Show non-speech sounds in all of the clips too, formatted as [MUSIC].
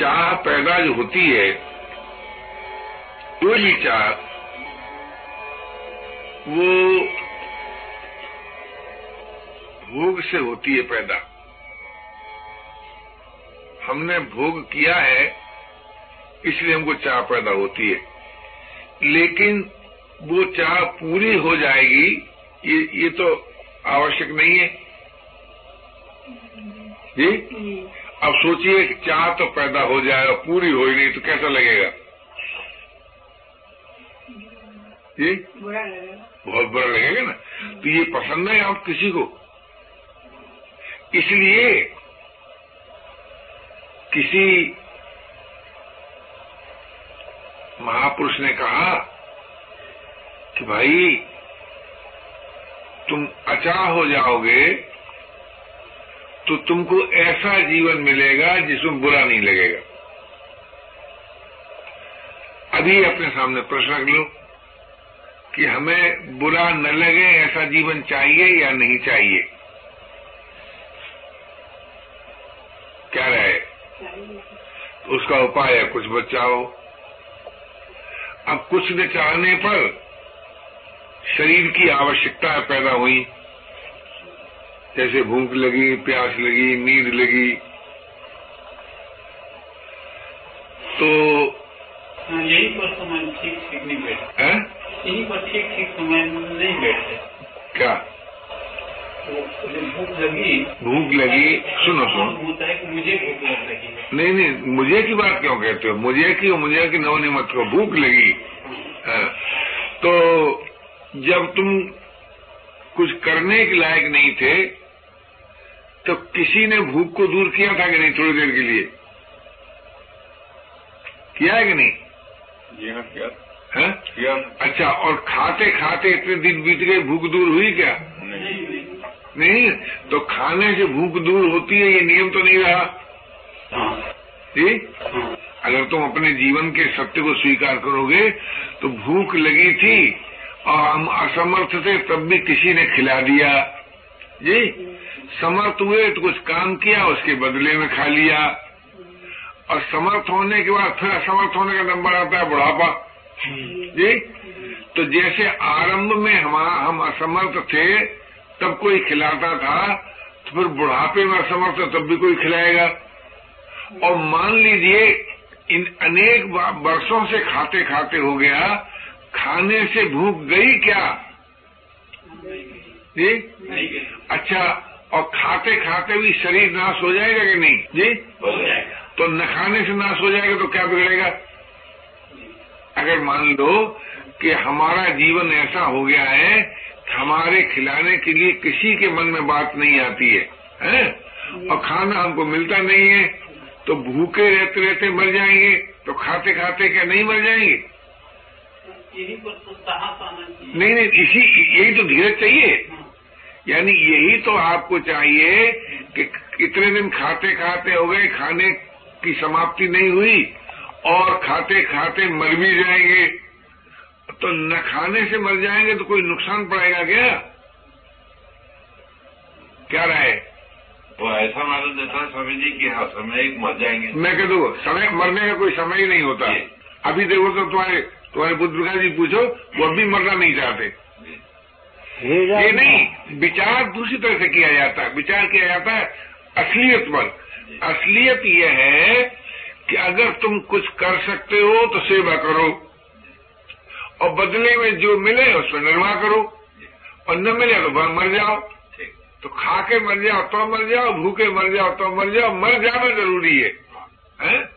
चाह पैदा जो होती है भी चाह, वो भोग से होती है पैदा। हमने भोग किया है, इसलिए हमको चाह पैदा होती है। लेकिन वो चाह पूरी हो जाएगी, ये ये तो आवश्यक नहीं है। जी। अब सोचिए चाह तो पैदा हो जाएगा पूरी हो ही नहीं तो कैसा लगेगा? बुरा बहुत बुरा लगेगा ना? तो ये पसंद है आप किसी को? इसलिए किसी महापुरुष ने कहा कि भाई तुम अचाह हो जाओगे तो तुमको ऐसा जीवन मिलेगा जिसमें बुरा नहीं लगेगा। अभी अपने सामने प्रश्न रख लो कि हमें बुरा न लगे, ऐसा जीवन चाहिए या नहीं चाहिए? क्या रहे उसका उपाय है, कुछ बचाओ। अब कुछ न चाहने पर शरीर की आवश्यकता पैदा हुई। जैसे भूख लगी प्यास लगी नींद लगी। तो हाँ, यही पर समय ठीक ठीक नहीं बैठते। यही पर ठीक ठीक समय नहीं बैठते। क्या? तो भूख लगी। भूख लगी? सुनो सुनो। होता है कि मुझे भूख लग रही है। नहीं नहीं मुझे की बात क्यों कहते हो? मुझे की और मुझे की नवनी मत को भूख लगी। हाँ, तो जब तुम कुछ करने के लायक नहीं थे तो किसी ने भूख को दूर किया था कि नहीं थोड़ी देर के लिए? किया है कि नहीं? जी हाँ क्या है। क्या अच्छा और खाते खाते इतने दिन बीत गए भूख दूर हुई क्या? नहीं। नहीं? तो खाने से भूख दूर होती है ये नियम तो नहीं रहा? हाँ। जी? हाँ। अगर तुम अपने जीवन के सत्य को स्वीकार करोगे तो भूख लगी थी और हम असमर्थ थे तब भी किसी ने खिला दिया। जी? समर्थ हुए तो कुछ काम किया उसके बदले में खा लिया। और समर्थ होने के बाद फिर असमर्थ होने का नंबर आता है बुढ़ापा। जी? तो जैसे आरंभ में हम हम असमर्थ थे तब कोई खिलाता था तो फिर बुढ़ापे में असमर्थ तब भी कोई खिलाएगा। और मान लीजिए इन अनेक वर्षों से खाते खाते हो गया खाने से भूख गई क्या? जी? अच्छा और खाते खाते भी शरीर नाश हो जाएगा कि नहीं? जी? हो जाएगा। तो न खाने से नाश हो जाएगा तो क्या बिगड़ेगा? अगर मान लो कि हमारा जीवन ऐसा हो गया है कि हमारे खिलाने के लिए किसी के मन में बात नहीं आती है, हैं? और खाना हमको मिलता नहीं है तो भूखे रहते रहते मर जाएँगे तो खाते खाते क्या नहीं मर जाएँगे? यही पर तो नहीं नहीं इसी यही तो धीरज चाहिए। हाँ, यानी यही तो आपको चाहिए कि इतने दिन खाते खाते हो गए खाने की समाप्ति नहीं हुई और खाते खाते मर भी जाएँगे। तो न खाने से मर जाएँगे तो कोई नुकसान पड़ेगा क्या? क्या राय? वो ऐसा मालूम देता है स्वामी जी की हाँ समय एक मर जाएँगे। मैं कह दू समय मरने का कोई समय ही नहीं होता। अभी देखो तो तुम्हारे तुम्हारे बुद्ध जी पूछो वो अभी मरना नहीं चाहते। ये नहीं विचार दूसरी तरह से किया जाता है। विचार किया जाता है असलियत पर। असलियत यह है कि अगर तुम कुछ कर सकते हो तो सेवा करो। और बदले में जो मिले उसमें निर्वाह करो। और न मिले तो ब- मर जाओ। तो खा के मर जाओ तो मर जाओ। भूखे मर जाओ तो मर जाओ। मर जाना ज़रूरी है, हैं?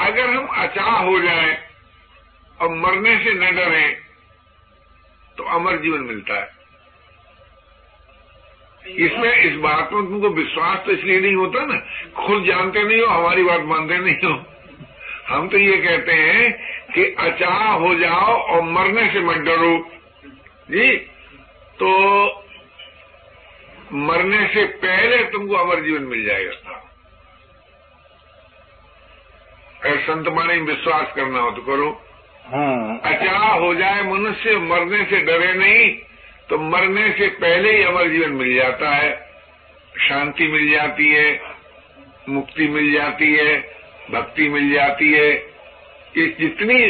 अगर हम अचाह हो जाए और मरने से न डरे तो अमर जीवन मिलता है। इसमें इस बात में तुमको विश्वास तो इसलिए नहीं होता ना। खुद जानते नहीं हो हमारी बात मानते नहीं हो। हम तो ये कहते हैं कि अचाह हो जाओ और मरने से मत डरो। जी? तो मरने से पहले तुमको अमर जीवन मिल जाएगा। अगर संत माने विश्वास करना हो तो करो। अचाह हो जाए मनुष्य मरने से डरे नहीं। तो मरने से पहले ही अमर जीवन मिल जाता है, शांति मिल जाती है, मुक्ति मिल जाती है, भक्ति मिल जाती है। ये जितनी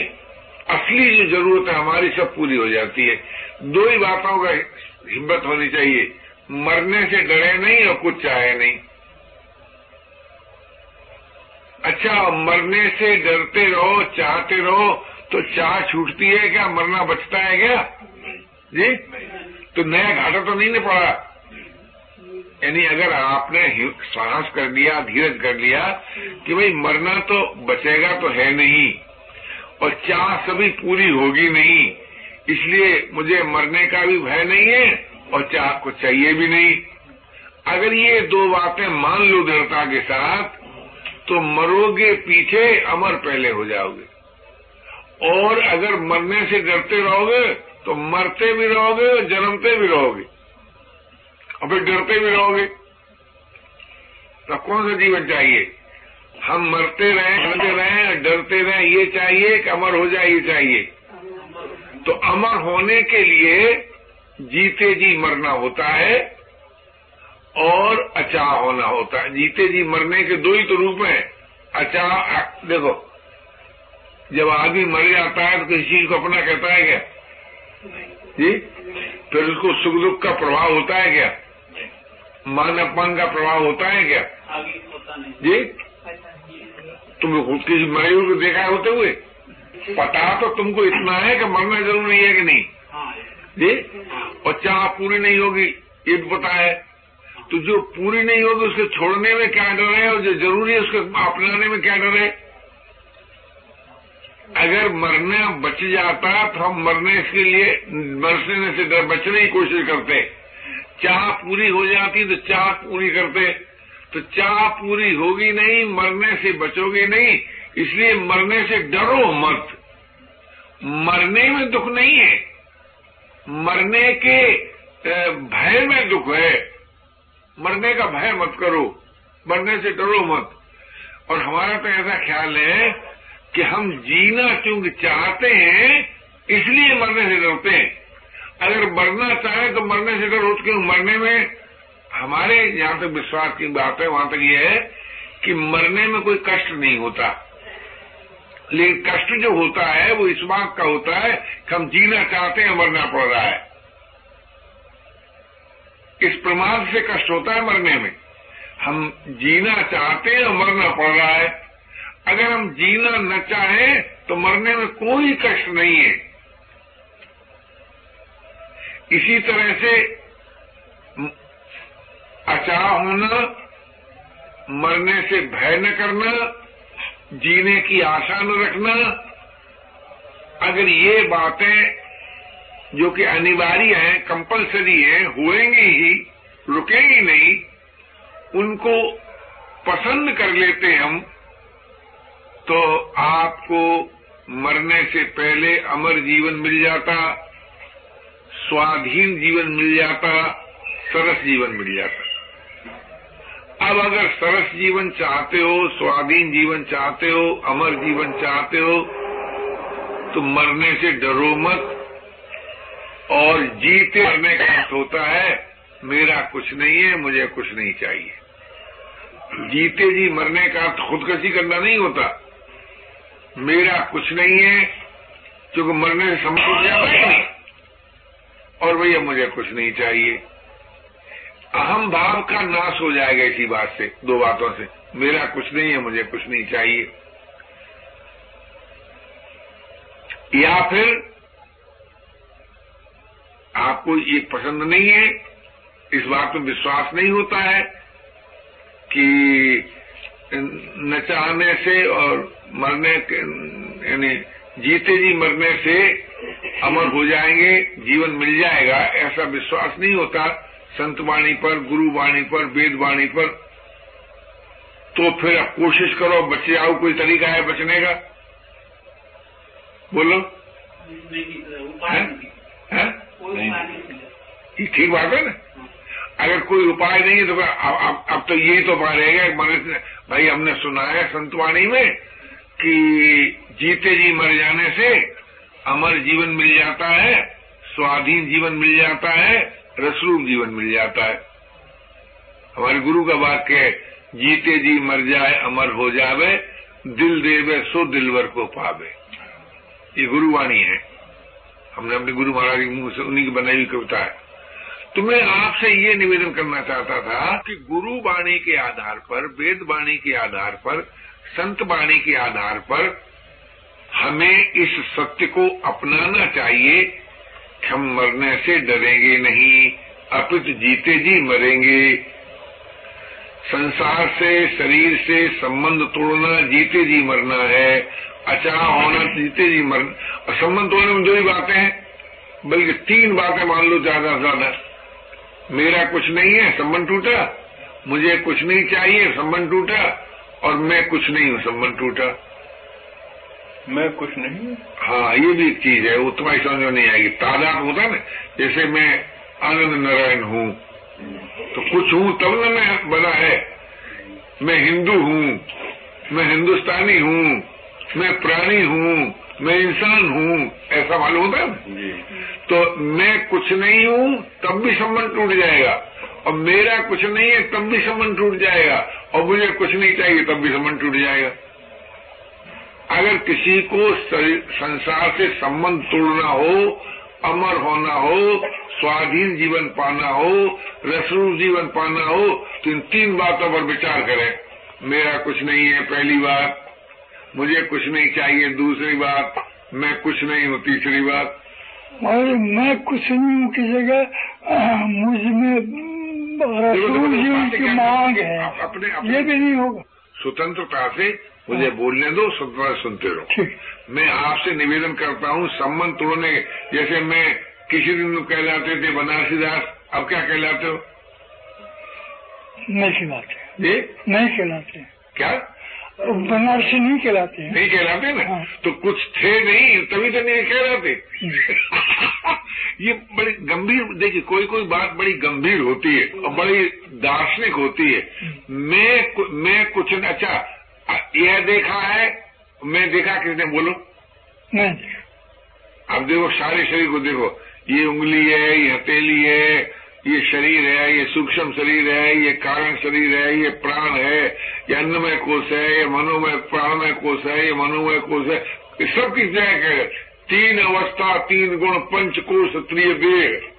असली जो ज़रूरत है, हमारी सब पूरी हो जाती है। दो ही बातों का हिम्मत होनी चाहिए। मरने से डरे नहीं और कुछ चाहे नहीं। अच्छा मरने से डरते रहो, चाहते रहो तो चाह छूटती है क्या? मरना बचता है क्या? जी? तो नया घाटा तो नहीं न पड़ा? यानी अगर आपने साहस कर लिया, धीरज कर लिया कि भाई मरना तो बचेगा तो है नहीं, और चाह सभी पूरी होगी नहीं, इसलिए मुझे मरने का भी भय नहीं है और चाह को चाहिए भी नहीं। अगर ये दो बातें मान लो दृढ़ता के साथ तो मरोगे पीछे, अमर पहले हो जाओगे। और अगर मरने से डरते रहोगे तो मरते भी रहोगे और जन्मते भी रहोगे। और फिर डरते भी रहोगे। तो कौन सा जीवन चाहिए? हम मरते रहे, डरते रहे डरते रहे, ये चाहिए कि अमर हो जाए, ये चाहिए। तो अमर होने के लिए जीते जी मरना होता है और अचा होना होता है। जीते जी मरने के दो ही तो रूप हैं। अचा देखो, जब आदमी मर जाता है तो किसी चीज़ को अपना कहता है क्या? जी फिर उसको सुख दुख का प्रभाव होता है क्या? मान अपमान का प्रभाव होता है क्या? आगे होता नहीं। जी? तुम किसी मयूर को देखा होते हुए? पता तो तुमको इतना है कि मरना ज़रूरी है कि नहीं? हाँ जी? और चाह पूरी नहीं होगी ये भी पता है। तो जो पूरी नहीं होगी उसके छोड़ने में क्या डर है और जो ज़रूरी है उसके अपनाने में क्या डर है? अगर मरना बच जाता तो हम मरने के लिए, मरने से डर, बचने की कोशिश करते। चाह पूरी हो जाती तो चाह पूरी करते। तो चाह पूरी होगी नहीं, मरने से बचोगे नहीं, इसलिए मरने से डरो मत। मरने में दुख नहीं है। मरने के भय में दुख है। मरने का भय मत करो। मरने से डरो मत। और हमारा तो ऐसा ख्याल है कि हम जीना क्योंकि चाहते हैं, इसलिए मरने से डरते हैं। अगर मरना चाहे तो मरने से डरो, क्यों? मरने में हमारे जहाँ तक विश्वास की बात है, वहाँ तक ये है कि मरने में कोई कष्ट नहीं होता। लेकिन कष्ट जो होता है, वो इस बात का होता है कि हम जीना चाहते हैं, मरना पड़ रहा है। इस प्रमाद से कष्ट होता है मरने में। हम जीना चाहते हैं, मरना पड़ रहा है। अगर हम जीना न चाहें तो मरने में कोई कष्ट नहीं है। इसी तरह से अचा होना, मरने से भय न करना, जीने की आशा न रखना, अगर ये बातें जो कि अनिवार्य हैं कंपलसरी हैं, हुएँगी ही, रुकेंगी नहीं, उनको पसंद कर लेते हम तो आपको मरने से पहले अमर जीवन मिल जाता, स्वाधीन जीवन मिल जाता, सरस जीवन मिल जाता। अब अगर सरस जीवन चाहते हो, स्वाधीन जीवन चाहते हो, अमर जीवन चाहते हो तो मरने से डरो मत, और जीते मरने का अर्थ होता है, मेरा कुछ नहीं है, मुझे कुछ नहीं चाहिए। जीते जी मरने का अर्थ खुदकशी करना नहीं होता। मेरा कुछ नहीं है क्योंकि मरने से समझ गया नहीं। और भैया मुझे कुछ नहीं चाहिए। अहम भाव का नाश हो जाएगा इसी बात से, दो बातों से। मेरा कुछ नहीं है, मुझे कुछ नहीं चाहिए। या फिर आपको ये पसंद नहीं है, इस बात में विश्वास नहीं होता है कि न चाहने से और मरने यानी जीते जी मरने से अमर हो जाएँगे जीवन मिल जाएगा ऐसा विश्वास नहीं होता संत वाणी पर गुरु वाणी पर वेद वाणी पर। तो फिर आप कोशिश करो बच जाओ कोई तरीका है बचने का? बोलो। है? ये ठीक बात है ना? अगर कोई उपाय नहीं है तो अब, तो यही तो उपाय रहेगा भाई हमने सुना है संतवाणी में कि जीते जी मर जाने से अमर जीवन मिल जाता है, स्वाधीन जीवन मिल जाता है, रसरूप जीवन मिल जाता है। हमारे गुरु का वाक्य है, जीते जी मर जाए, अमर हो जावे, दिल देवे सो दिलवर को पावे। ये गुरुवाणी है। हमने अपने गुरु महाराज के मुँह से, उन्हीं की बनाई हुई कविता है। तो मैं आपसे ये निवेदन करना चाहता था कि गुरु वाणी के आधार पर वेद वाणी के आधार पर संत वाणी के आधार पर हमें इस सत्य को अपनाना चाहिए। कि हम मरने से डरेंगे नहीं, अपित जीते जी मरेंगे। संसार से, शरीर से संबंध तोड़ना जीते जी मरना है अचा होना जीते जी मरना संबंध तोड़ने में दो ही बातें हैं, बल्कि तीन बातें मान लो ज़्यादा से ज़्यादा। मेरा कुछ नहीं है, संबंध टूटा, मुझे कुछ नहीं चाहिए, संबंध टूटा और मैं कुछ नहीं हूँ संबंध टूटा। मैं कुछ नहीं? हाँ ये भी एक चीज़ है वो तुम्हारी समझ में नहीं आएगी। तादाद होता है ना जैसे मैं आनंद नारायण हूँ तो कुछ हूँ तब न मैं बना है। मैं हिंदू हूँ मैं हिंदुस्तानी हूँ मैं प्राणी हूँ मैं इंसान हूँ ऐसा मालूम होता है तो मैं कुछ नहीं हूँ तब भी संबंध टूट जाएगा। और मेरा कुछ नहीं है तब भी संबंध टूट जाएगा। और मुझे कुछ नहीं चाहिए, तब भी संबंध टूट जाएगा। अगर किसी को संसार से संबंध तोड़ना हो, अमर होना हो, स्वाधीन जीवन पाना हो रसरूप जीवन पाना हो तो इन तीन बातों पर विचार करें। मेरा कुछ नहीं है पहली बात, मुझे कुछ नहीं चाहिए दूसरी बात, मैं कुछ नहीं हूँ तीसरी बात। और मैं कुछ नहीं हूँ की जगह मुझमें रसूल जी की मांग है। अपने- अपने- ये भी नहीं होगा। स्वतंत्रता से मुझे बोलने दो स्वतंत्रता सुनते रहो। मैं आपसे निवेदन करता हूँ संबंध तोड़ने। जैसे मैं किसी दिन कहलाते थे बनारसी दास अब क्या कहलाते हो? नहीं खिलाते। नहीं खिलाते। क्या? बनारसी नहीं कहलाते हैं। नहीं कहलाते ना? हाँ। तो कुछ थे नहीं तभी तो नहीं कहलाते। ये बड़ी गंभीर देखिए कोई कोई बात बड़ी गंभीर होती है और बड़ी दार्शनिक होती है। मैं मैं कुछ न- अच्छा यह देखा है मैं देखा किसने बोलो। नहीं अब देखो सारे शरीर को देखो। ये उंगली है ये हथेली है ये शरीर है, ये सूक्ष्म शरीर है, ये कारण शरीर है, ये प्राण है, ये अन्नमय कोष है, ये मनोमय, प्राणमय कोष है, ये मनोमय कोष है। ये सब किस जगह है? तीन अवस्था, तीन गुण पंच कोष त्रिय वेद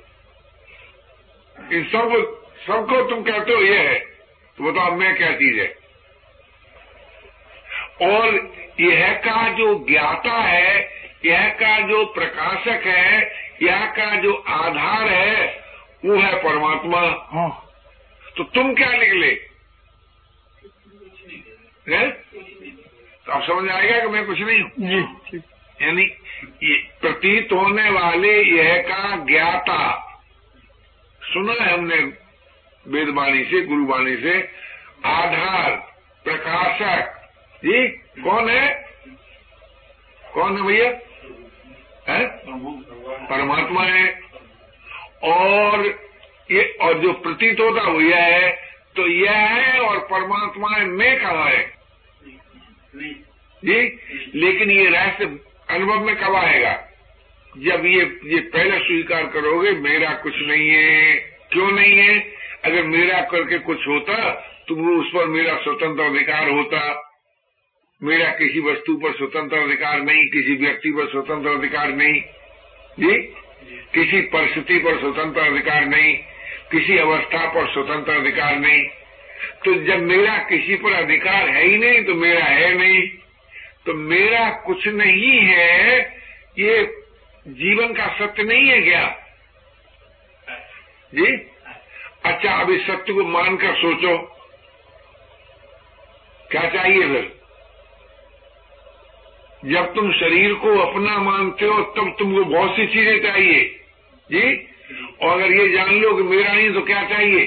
इन सब, सबको तुम कहते हो ये है। तो बताओ मैं क्या चीज़ है? और यह का जो ज्ञाता है, यह का जो प्रकाशक है, यह का जो आधार है वो है परमात्मा। हाँ। तो तुम क्या निकले? हैं? तो आप समझ आएगा कि मैं कुछ नहीं हूँ। जी। ठीक यानी प्रतीत होने वाले यह का ज्ञाता। सुना है हमने वेदवाणी से गुरुवाणी से। आधार प्रकाशक। जी कौन है? कौन है भैया? है? परमात्मा है। और ये और जो प्रतीत होता वो यह है तो यह है और परमात्मा है मैं कहा है? जी? लेकिन ये रहस्य अनुभव में कब आएगा? जब ये ये पहले स्वीकार करोगे मेरा कुछ नहीं है। क्यों नहीं है? अगर मेरा करके कुछ होता तो वो उस पर मेरा स्वतंत्र अधिकार होता। मेरा किसी वस्तु पर स्वतंत्र अधिकार नहीं किसी व्यक्ति पर स्वतंत्र अधिकार नहीं। जी? किसी परिस्थिति पर स्वतंत्र अधिकार नहीं, किसी अवस्था पर स्वतंत्र अधिकार नहीं। तो जब मेरा किसी पर अधिकार है ही नहीं तो मेरा है नहीं। तो मेरा कुछ नहीं है, ये जीवन का सत्य नहीं है क्या? जी? अच्छा अब इस सत्य को मानकर सोचो। क्या चाहिए फिर? जब तुम शरीर को अपना मानते हो तब तुमको बहुत सी चीज़ें चाहिए। जी? और अगर ये जान लो कि मेरा नहीं तो क्या चाहिए?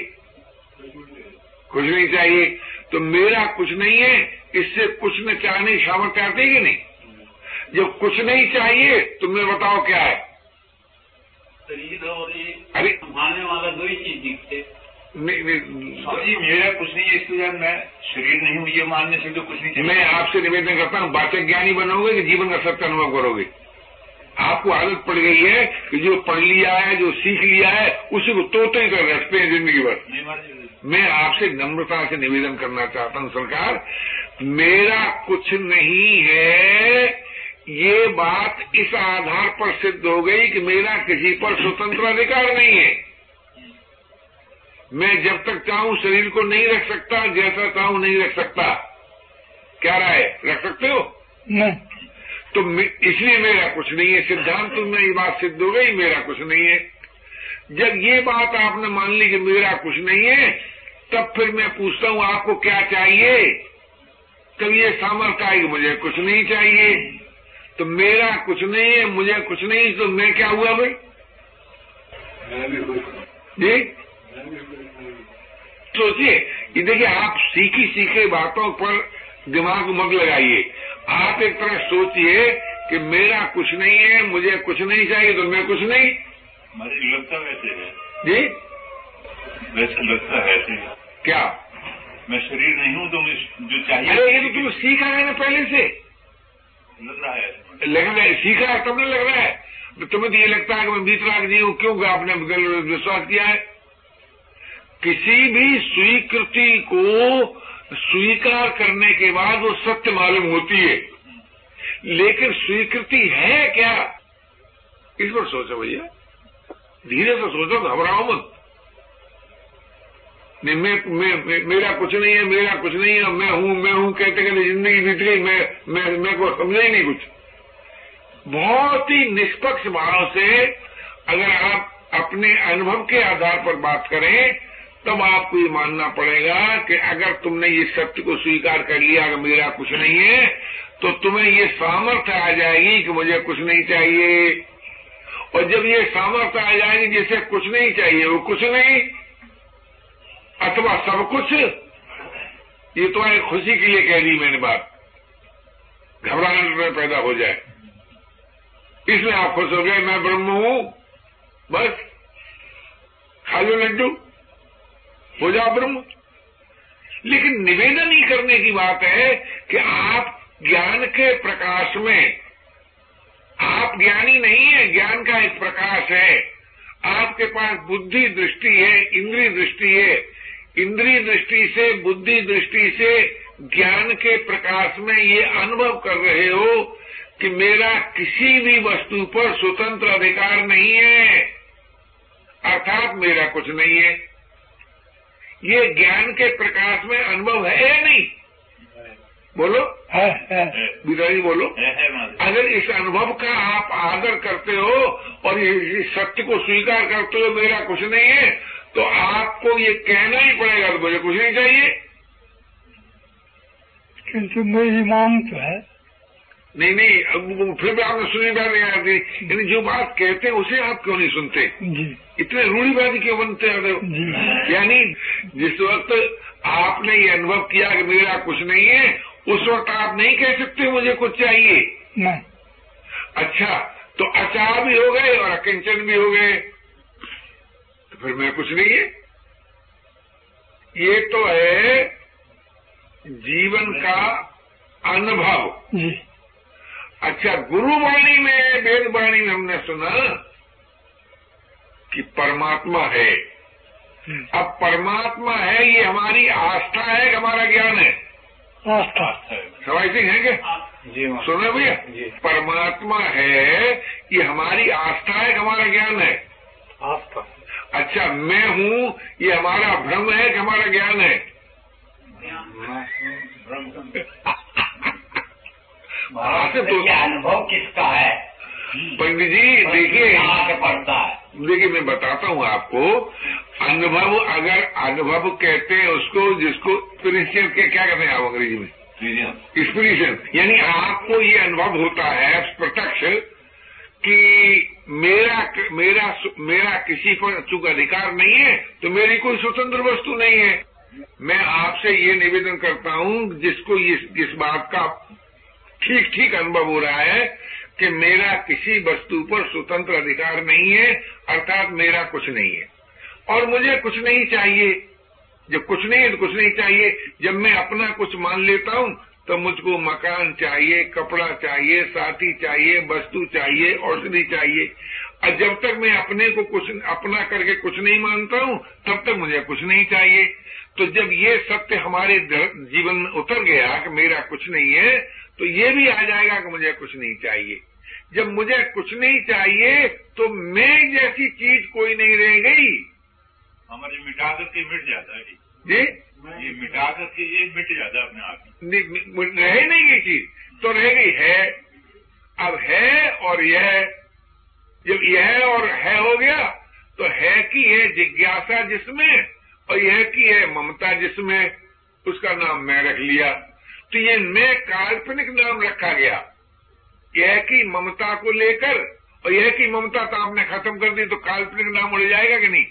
कुछ नहीं चाहिए। तो मेरा कुछ नहीं है इससे कुछ न चाहने की सामर्थ्य आती कि नहीं? जब कुछ नहीं चाहिए तो मैं बताओ क्या है? शरीर और ये अरे संभालने वाला दो ही चीज़ दिखते जी मेरा कुछ नहीं है इसलिए मैं शरीर नहीं हूँ ये मानने से तो कुछ नहीं मैं आपसे निवेदन करता हूँ वाचक ज्ञानी बनोगे कि जीवन का सत्य अनुभव करोगे? आपको आदत पड़ गई है कि जो पढ़ लिया है जो सीख लिया है उसी को तोते ही कर रखते हैं ज़िंदगी भर। मैं आपसे नम्रता से निवेदन करना चाहता हूँ सरकार मेरा कुछ नहीं है। ये बात इस आधार पर सिद्ध हो गई कि मेरा किसी पर स्वतंत्र अधिकार नहीं है। मैं जब तक चाहूँ शरीर को नहीं रख सकता जैसा चाहूँ नहीं रख सकता। क्या राय रख सकते हो? नहीं। तो इसलिए मेरा कुछ नहीं है। सिद्धांत में ये बात सिद्ध हो गई मेरा कुछ नहीं है। जब ये बात आपने मान ली कि मेरा कुछ नहीं है तब फिर मैं पूछता हूँ आपको क्या चाहिए? तब ये सामर्थ्य आएगी मुझे कुछ नहीं चाहिए। तो मेरा कुछ नहीं है मुझे कुछ नहीं तो मैं क्या हुआ भाई? जी? सोचिए ये देखिए आप सीखी सीखे बातों पर दिमाग मत लगाइए। आप एक तरह सोचिए कि मेरा कुछ नहीं है मुझे कुछ नहीं चाहिए तो मैं कुछ नहीं। लगता वैसे है। जी? वैसे लगता है ऐसे। क्या? मैं शरीर नहीं हूँ तो मैं जो चाहिए अरे ये तो तुम सीखा है ना पहले से। लग रहा है। लग रहा है सीखा है तब नहीं लग रहा है। तो तुम्हें तो ये लगता है कि मैं बीत बीतराग नहीं हूँ क्यों आपने विश्वास किया है? किसी भी स्वीकृति को स्वीकार करने के बाद वो सत्य मालूम होती है। लेकिन स्वीकृति है क्या? इस पर सोचो भैया। धीरे से सोचो घबराओ मत। नहीं मैं, मैं, मेरा कुछ नहीं है मेरा कुछ नहीं है। मैं हूँ मैं हूँ कहते कहते ज़िंदगी बीत गई मैं मैं मेरे को समझा ही नहीं कुछ। बहुत ही निष्पक्ष भाव से अगर आप अपने अनुभव के आधार पर बात करें तब आपको ये मानना पड़ेगा कि अगर तुमने ये सत्य को स्वीकार कर लिया कि मेरा कुछ नहीं है तो तुम्हें ये सामर्थ्य आ जाएगी कि मुझे कुछ नहीं चाहिए। और जब ये सामर्थ्य आ जाएगी जिसे कुछ नहीं चाहिए, वो कुछ नहीं, अथवा सब कुछ, ये तो खुशी के लिए कह दी मैंने बात। घबराहट में पैदा हो जाए। इसलिए आप खुश हो गए, मैं ब्रह्म हूँ, बस। खा लो लड्डू। हो जाओ ब्रह्म। लेकिन निवेदन ही करने की बात है कि आप ज्ञान के प्रकाश में, आप ज्ञानी नहीं है, ज्ञान का एक प्रकाश है। आपके पास बुद्धि दृष्टि है इंद्री दृष्टि है। इंद्री दृष्टि से, बुद्धि दृष्टि से ज्ञान के प्रकाश में ये अनुभव कर रहे हो कि मेरा किसी भी वस्तु पर स्वतंत्र अधिकार नहीं है। अर्थात मेरा कुछ नहीं है। ये ज्ञान के प्रकाश में अनुभव है या नहीं? बोलो। है है। बिदाई बोलो। अगर इस अनुभव का आप आदर करते हो और ये इस सत्य को स्वीकार करते हो मेरा कुछ नहीं है तो आपको ये कहना ही पड़ेगा तो मुझे कुछ नहीं चाहिए। किंतु मेरी मांग तो है। नहीं नहीं अब फिर भी आपने सुनी बात नहीं आती। यानी जो बात कहते हैं उसे आप क्यों नहीं सुनते? जी। इतने रूढ़ीवादी क्यों बनते हैं यानी जिस वक्त आपने ये अनुभव किया कि मेरा कुछ नहीं है उस वक्त आप नहीं कह सकते मुझे कुछ चाहिए। अच्छा तो अचार भी हो गए और अकिंचन भी हो गए। तो फिर मैं कुछ नहीं है ये तो है जीवन का अनुभव। अच्छा गुरुवाणी में वेदवाणी में हमने सुना कि परमात्मा है। अब परमात्मा है ये हमारी आस्था है कि हमारा ज्ञान है? आस्था। सवाई सिंह है क्या? जी माँ सुना भैया। परमात्मा है ये हमारी आस्था है कि हमारा ज्ञान है? आस्था। अच्छा मैं हूँ ये हमारा भ्रम है कि हमारा ज्ञान है? [LAUGHS] हाँ, से तो अनुभव किसका है? पंडित जी देखिए। पड़ता है? देखिए मैं बताता हूँ आपको। अनुभव अगर अनुभव कहते हैं उसको जिसको स्पिरिचुअल के क्या कहते हैं आप अंग्रेज़ी में? स्पिरिचुअल यानी आपको ये अनुभव होता है प्रत्यक्ष कि मेरा मेरा मेरा किसी पर चूक अधिकार नहीं है तो मेरी कोई स्वतंत्र वस्तु नहीं है। मैं आपसे ये निवेदन करता हूँ जिसको इस इस बात का ठीक ठीक अनुभव हो रहा है कि मेरा किसी वस्तु पर स्वतंत्र अधिकार नहीं है, अर्थात मेरा कुछ नहीं है। और मुझे कुछ नहीं चाहिए। जब कुछ नहीं है तो कुछ नहीं चाहिए। जब मैं अपना कुछ मान लेता हूँ तो मुझको मकान चाहिए, कपड़ा चाहिए, साथी चाहिए, वस्तु चाहिए, औषधि चाहिए। और जब तक मैं अपने को कुछ, अपना करके कुछ नहीं मानता हूँ, तब तक मुझे कुछ नहीं चाहिए। तो जब ये सत्य हमारे जीवन में उतर गया कि मेरा कुछ नहीं है तो ये भी आ जाएगा कि मुझे कुछ नहीं चाहिए। जब मुझे कुछ नहीं चाहिए तो मैं जैसी चीज़ कोई नहीं रह गई। हमारे मिटा करके मिट जाता है। जी? ये मिटा करके ये मिट जाता है अपने आप रहे नहीं ये चीज़ तो रह गई है। अब है और यह जब यह और है हो गया तो है की है जिज्ञासा जिसमें और यह की है ममता जिसमें उसका नाम मैं रख लिया। तो ये मैं काल्पनिक नाम रखा गया। यह की ममता को लेकर और यह की ममता तो आपने खत्म कर दी तो काल्पनिक नाम उड़ जाएगा कि नहीं?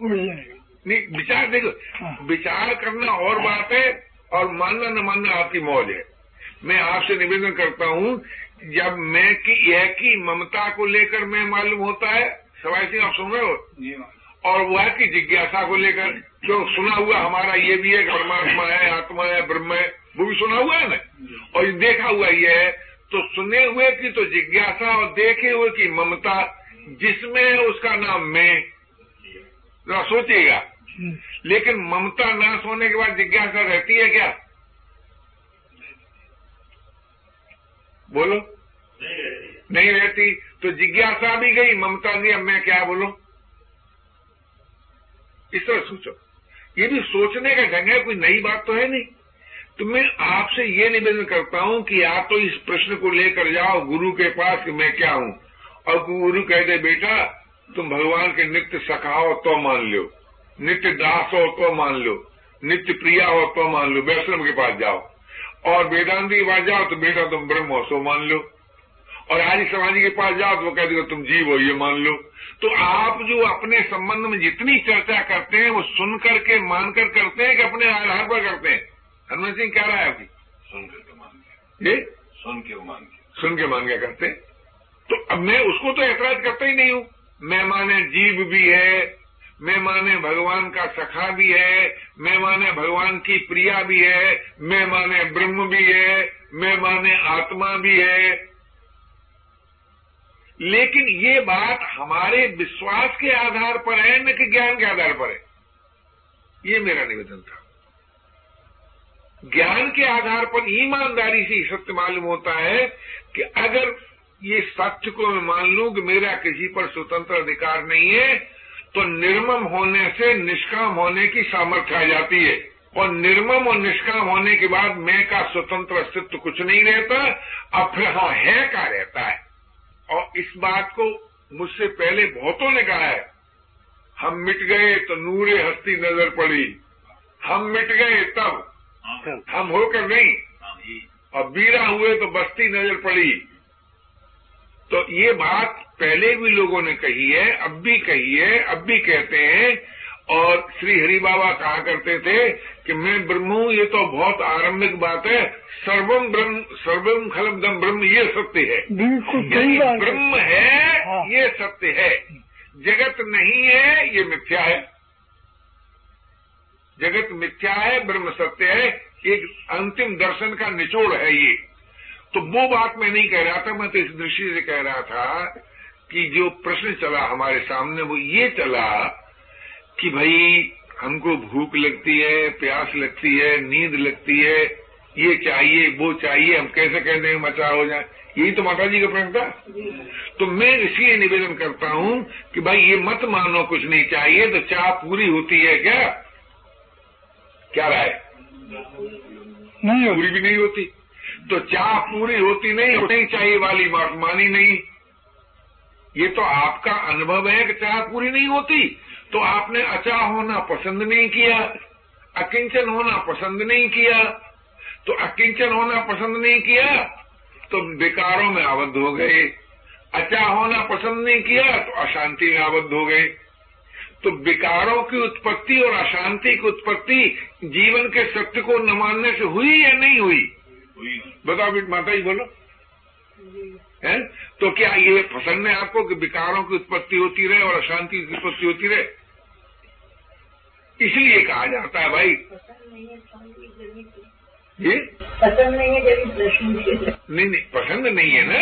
उड़ जाएगा। नहीं विचार देखो। हाँ। विचार करना और बात है और मानना न मानना आपकी मौज है। मैं आपसे निवेदन करता हूँ जब मैं की यह की ममता को लेकर मैं मालूम होता है सवाई सिंह आप सुन रहे हो? और वह की जिज्ञासा को लेकर जो सुना हुआ हमारा ये भी है परमात्मा है आत्मा है ब्रह्म है वो भी सुना हुआ है ना? और देखा हुआ ये है तो सुने हुए की तो जिज्ञासा और देखे हुए की ममता, जिसमें उसका नाम मैं। जरा सोचिएगा। लेकिन ममता नाश होने के बाद जिज्ञासा रहती है क्या? बोलो। नहीं रहती। तो जिज्ञासा भी गई, ममता भी। अब मैं क्या बोलो? इस तरह सोचो। ये भी सोचने का ढंग है, कोई नई बात तो है नहीं। तो मैं आपसे ये निवेदन करता हूँ कि आप तो इस प्रश्न को लेकर जाओ गुरु के पास कि मैं क्या हूँ। और गुरु कह दे, बेटा, तुम भगवान के नित्य सखा हो तो मान लो। नित्य दास हो तो मान लो। नित्य प्रिया हो तो मान लो। वैष्णव के पास जाओ। और वेदांति के पास जाओ तो बेटा, तुम ब्रह्म हो, सो मान लो। और आर्य समाजी के पास जाओ तो वो कह देगा, तुम जीव हो, ये मान लो। तो आप जो अपने संबंध में जितनी चर्चा करते हैं, वो सुन करके मानकर करते हैं कि अपने आधार पर करते हैं? हनुमान सिंह क्या रहा है अभी? सुन के मान के ये सुन के मान के सुन के मान के करते तो अब मैं उसको तो ऐतराज करता ही नहीं हूँ। मैं माने जीव भी है मैं माने भगवान का सखा भी है मैं माने भगवान की प्रिया भी है मैं माने ब्रह्म भी है मैं माने आत्मा भी है। लेकिन ये बात हमारे विश्वास के आधार पर है न कि ज्ञान के आधार पर है? ये मेरा निवेदन था। ज्ञान के आधार पर ईमानदारी से सत्य मालूम होता है कि अगर ये सत्य को मैं मान लू कि मेरा किसी पर स्वतंत्र अधिकार नहीं है तो निर्मम होने से निष्काम होने की सामर्थ्य आ जाती है। और निर्मम और निष्काम होने के बाद मैं का स्वतंत्र अस्तित्व कुछ नहीं रहता, अब फिर हाँ है का रहता है। और इस बात को मुझसे पहले बहुतों ने कहा है। हम मिट गए तो नूरे हस्ती नज़र पड़ी। हम मिट गए तब हम होकर नहीं। और बीरा हुए तो बस्ती नज़र पड़ी। तो ये बात पहले भी लोगों ने कही है अब भी कही है अब भी कहते हैं। और श्री हरि बाबा कहा करते थे कि मैं ब्रह्म हूँ ये तो बहुत आरंभिक बात है। सर्वम ब्रह्म सर्वम खलबदम ब्रह्म ये सत्य है। बिल्कुल ब्रह्म है हाँ। ये सत्य है। जगत नहीं है ये मिथ्या है। जगत मिथ्या है, ब्रह्म सत्य है, एक अंतिम दर्शन का निचोड़ है ये। तो वो बात मैं नहीं कह रहा था, मैं तो इस दृष्टि से कह रहा था कि जो प्रश्न चला हमारे सामने, वो ये चला कि भाई, हमको भूख लगती है, प्यास लगती है, नींद लगती है, ये चाहिए, वो चाहिए, हम कैसे कह दें मचा हो जाए। यही तो माता जी का प्रश्न था। तो मैं इसलिए निवेदन करता हूँ कि भाई, ये मत मानो कुछ नहीं चाहिए तो चाह पूरी होती है क्या? क्या राय? नहीं पूरी भी नहीं होती। तो चाह पूरी होती नहीं नहीं चाहिए वाली बात, मानी नहीं। ये तो आपका अनुभव है कि चाह पूरी नहीं होती। तो आपने अचा होना पसंद नहीं किया, अकिंचन होना पसंद नहीं किया तो अकिंचन होना पसंद नहीं किया तो विकारों में आबद्ध हो गए। अचा होना पसंद नहीं किया तो अशांति में आबद्ध हो गए। तो विकारों की उत्पत्ति और अशांति की उत्पत्ति जीवन के सत्य को न मानने से हुई या नहीं हुई? हुई बताओ बेट माता जी बोलो। है? तो क्या ये पसंद है आपको कि विकारों की उत्पत्ति होती रहे और अशांति की उत्पत्ति होती रहे? इसलिए कहा जाता है भाई। ये पसंद नहीं है जब प्रश्न नहीं नहीं पसंद नहीं है ना।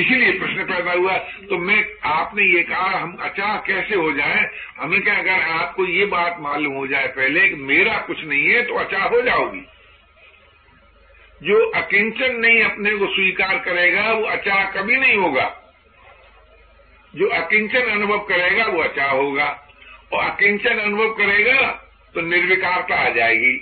इसीलिए प्रश्न पैदा हुआ। तो मैं आपने ये कहा हम अचाह कैसे हो जाए? हमें क्या अगर आपको ये बात मालूम हो जाए पहले कि मेरा कुछ नहीं है तो अचाह हो जाओगी। जो अकिंचन नहीं अपने को स्वीकार करेगा वो अचाह कभी नहीं होगा। जो अकिंचन अनुभव करेगा वो अचाह होगा। और अकिंचन अनुभव करेगा तो निर्विकारता आ जाएगी।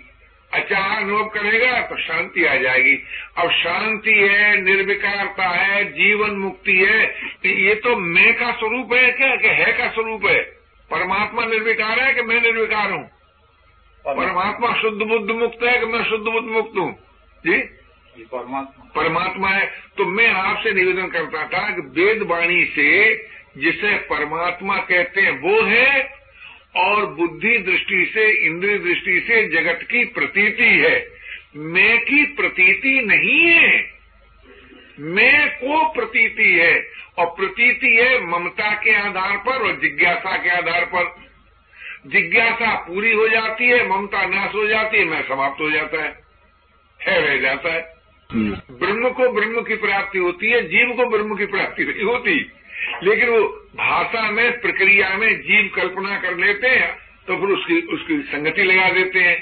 अचाह अनुभव करेगा तो शांति आ जाएगी। अब शांति है निर्विकारता है जीवन मुक्ति है ये तो मैं का स्वरूप है क्या? कि है का स्वरूप है? परमात्मा निर्विकार है कि मैं निर्विकार हूँ? परमात्मा। शुद्ध बुद्ध मुक्त है कि मैं शुद्ध बुद्ध मुक्त हूँ? जी? परमात्मा। परमात्मा है। तो मैं आपसे निवेदन करता था कि वेद वाणी से जिसे परमात्मा कहते हैं वो है और बुद्धि दृष्टि से इंद्रिय दृष्टि से जगत की प्रतीति है। मैं की प्रतीति नहीं है। मैं को प्रतीति है। और प्रतीति है ममता के आधार पर और जिज्ञासा के आधार पर। जिज्ञासा पूरी हो जाती है ममता नाश हो जाती है मैं समाप्त हो जाता है। है रह जाता है। ब्रह्म को ब्रह्म की प्राप्ति होती है जीव को ब्रह्म की प्राप्ति नहीं होती। लेकिन वो भाषा में प्रक्रिया में जीव कल्पना कर लेते हैं तो फिर उसकी उसकी संगति लगा देते हैं।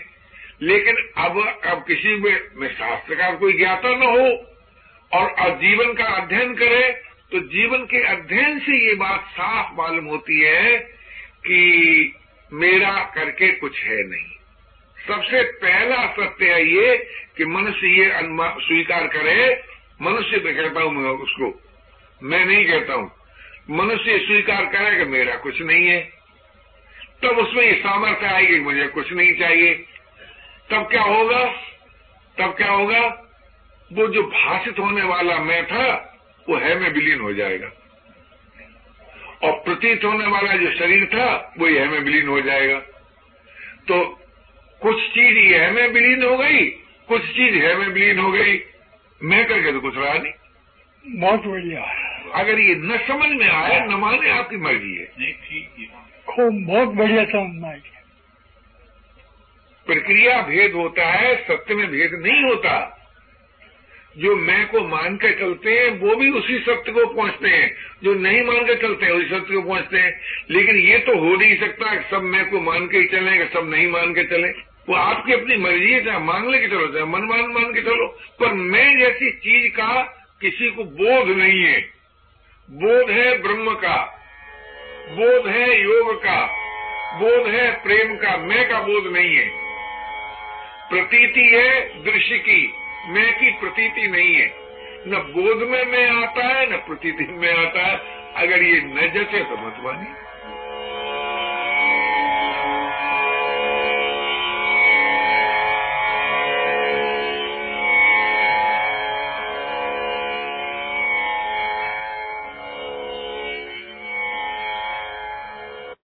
लेकिन अब अब किसी में, में शास्त्र का कोई ज्ञाता न हो और जीवन का अध्ययन करे तो जीवन के अध्ययन से ये बात साफ़ मालूम होती है कि मेरा करके कुछ है नहीं। सबसे पहला सत्य है ये कि मनुष्य ये स्वीकार करे मनुष्य में कहता हूँ मैं उसको मैं नहीं कहता हूँ। मनुष्य स्वीकार करे कि मेरा कुछ नहीं है। तब उसमें ये सामर्थ्य आएगी मुझे कुछ नहीं चाहिए। तब क्या होगा? तब क्या होगा? वो जो भाषित होने वाला मैं था, वो है में विलीन हो जाएगा। और प्रतीत होने वाला जो शरीर था, वो है में विलीन हो जाएगा। तो कुछ चीज़ यह में विलीन हो गई, कुछ चीज़ है में विलीन हो गई। मैं करके तो कुछ रहा नहीं। बहुत बढ़िया। अगर ये न समझ में आए न माने आपकी मर्ज़ी है। नहीं ठीक है। खूब बहुत बढ़िया समझ में प्रक्रिया भेद होता है सत्य में भेद नहीं होता। जो मैं को मान के चलते हैं वो भी उसी सत्य को पहुँचते हैं। जो नहीं मान के चलते हैं उसी सत्य को पहुँचते हैं। लेकिन ये तो हो नहीं सकता कि सब मैं को मान के ही चले सब नहीं मान के चले। वो आपकी अपनी मर्ज़ी है चाहे मान लेके चलो चाहे मन मान मान के चलो। पर मैं जैसी चीज़ का किसी को बोध नहीं है। बोध है ब्रह्म का, बोध है योग का, बोध है प्रेम का, मैं का बोध नहीं है। प्रतीति है दृश्य की, मैं की प्रतीति नहीं है। न बोध में मैं आता है, न प्रतीति में आता है। अगर ये न जचे तो मत मानिए।